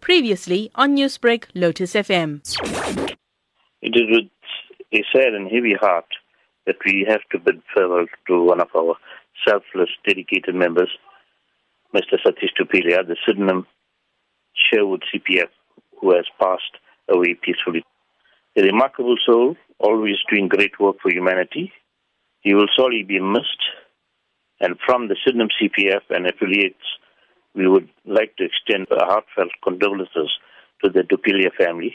Previously on Newsbreak, Lotus FM. It is with a sad and heavy heart that we have to bid farewell to one of our selfless, dedicated members, Mr. Satish Dhupelia, the Sydenham Sherwood CPF, who has passed away peacefully. A remarkable soul, always doing great work for humanity. He will sorely be missed. And from the Sydenham CPF and affiliates, we would like to extend our heartfelt condolences to the Dhupelia family.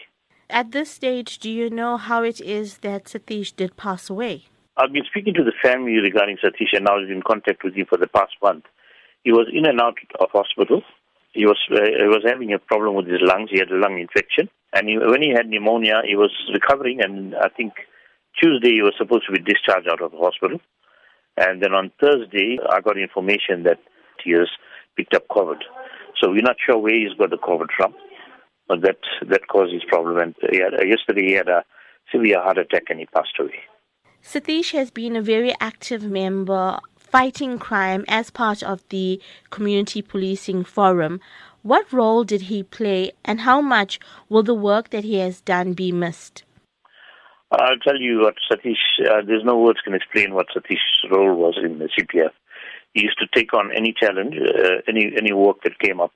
At this stage, do you know how it is that Satish did pass away? I've been speaking to the family regarding Satish and I was in contact with him for the past month. He was in and out of hospital. He was uh, he was having a problem with his lungs. He had a lung infection, and he, when he had pneumonia, he was recovering. And I think Tuesday he was supposed to be discharged out of the hospital. And then on Thursday, I got information that he has picked up COVID. So we're not sure where he's got the COVID from, but that that caused his problem. And he had, yesterday he had a severe heart attack and he passed away. Satish has been a very active member fighting crime as part of the Community Policing Forum. What role did he play, and how much will the work that he has done be missed? I'll tell you what Satish, uh, there's no words can explain what Satish's role was in the CPF. He used to take on any challenge, uh, any any work that came up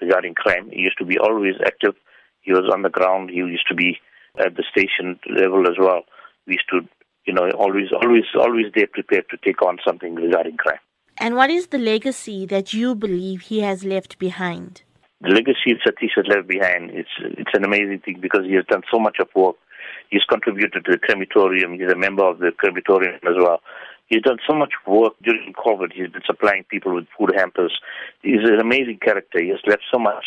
regarding crime. He used to be always active. He was on the ground. He used to be at the station level as well. We used to you know, always, always, always there prepared to take on something regarding crime. And what is the legacy that you believe he has left behind? The legacy Satish has left behind, it's, it's an amazing thing because he has done so much of work. He's contributed to the crematorium. He's a member of the crematorium as well. He's done so much work during COVID. He's been supplying people with food hampers. He's an amazing character. He has left so much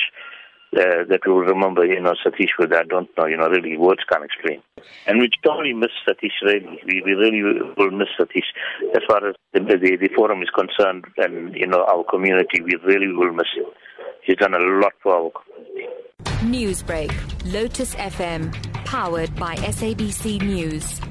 uh, that we will remember, you know, Satish with, I don't know, you know, really words can't explain. And we totally miss Satish, really. We, we really will miss Satish as far as the, the, the forum is concerned and, you know, our community. We really will miss him. He's done a lot for our community. Newsbreak, Lotus FM, powered by SABC News.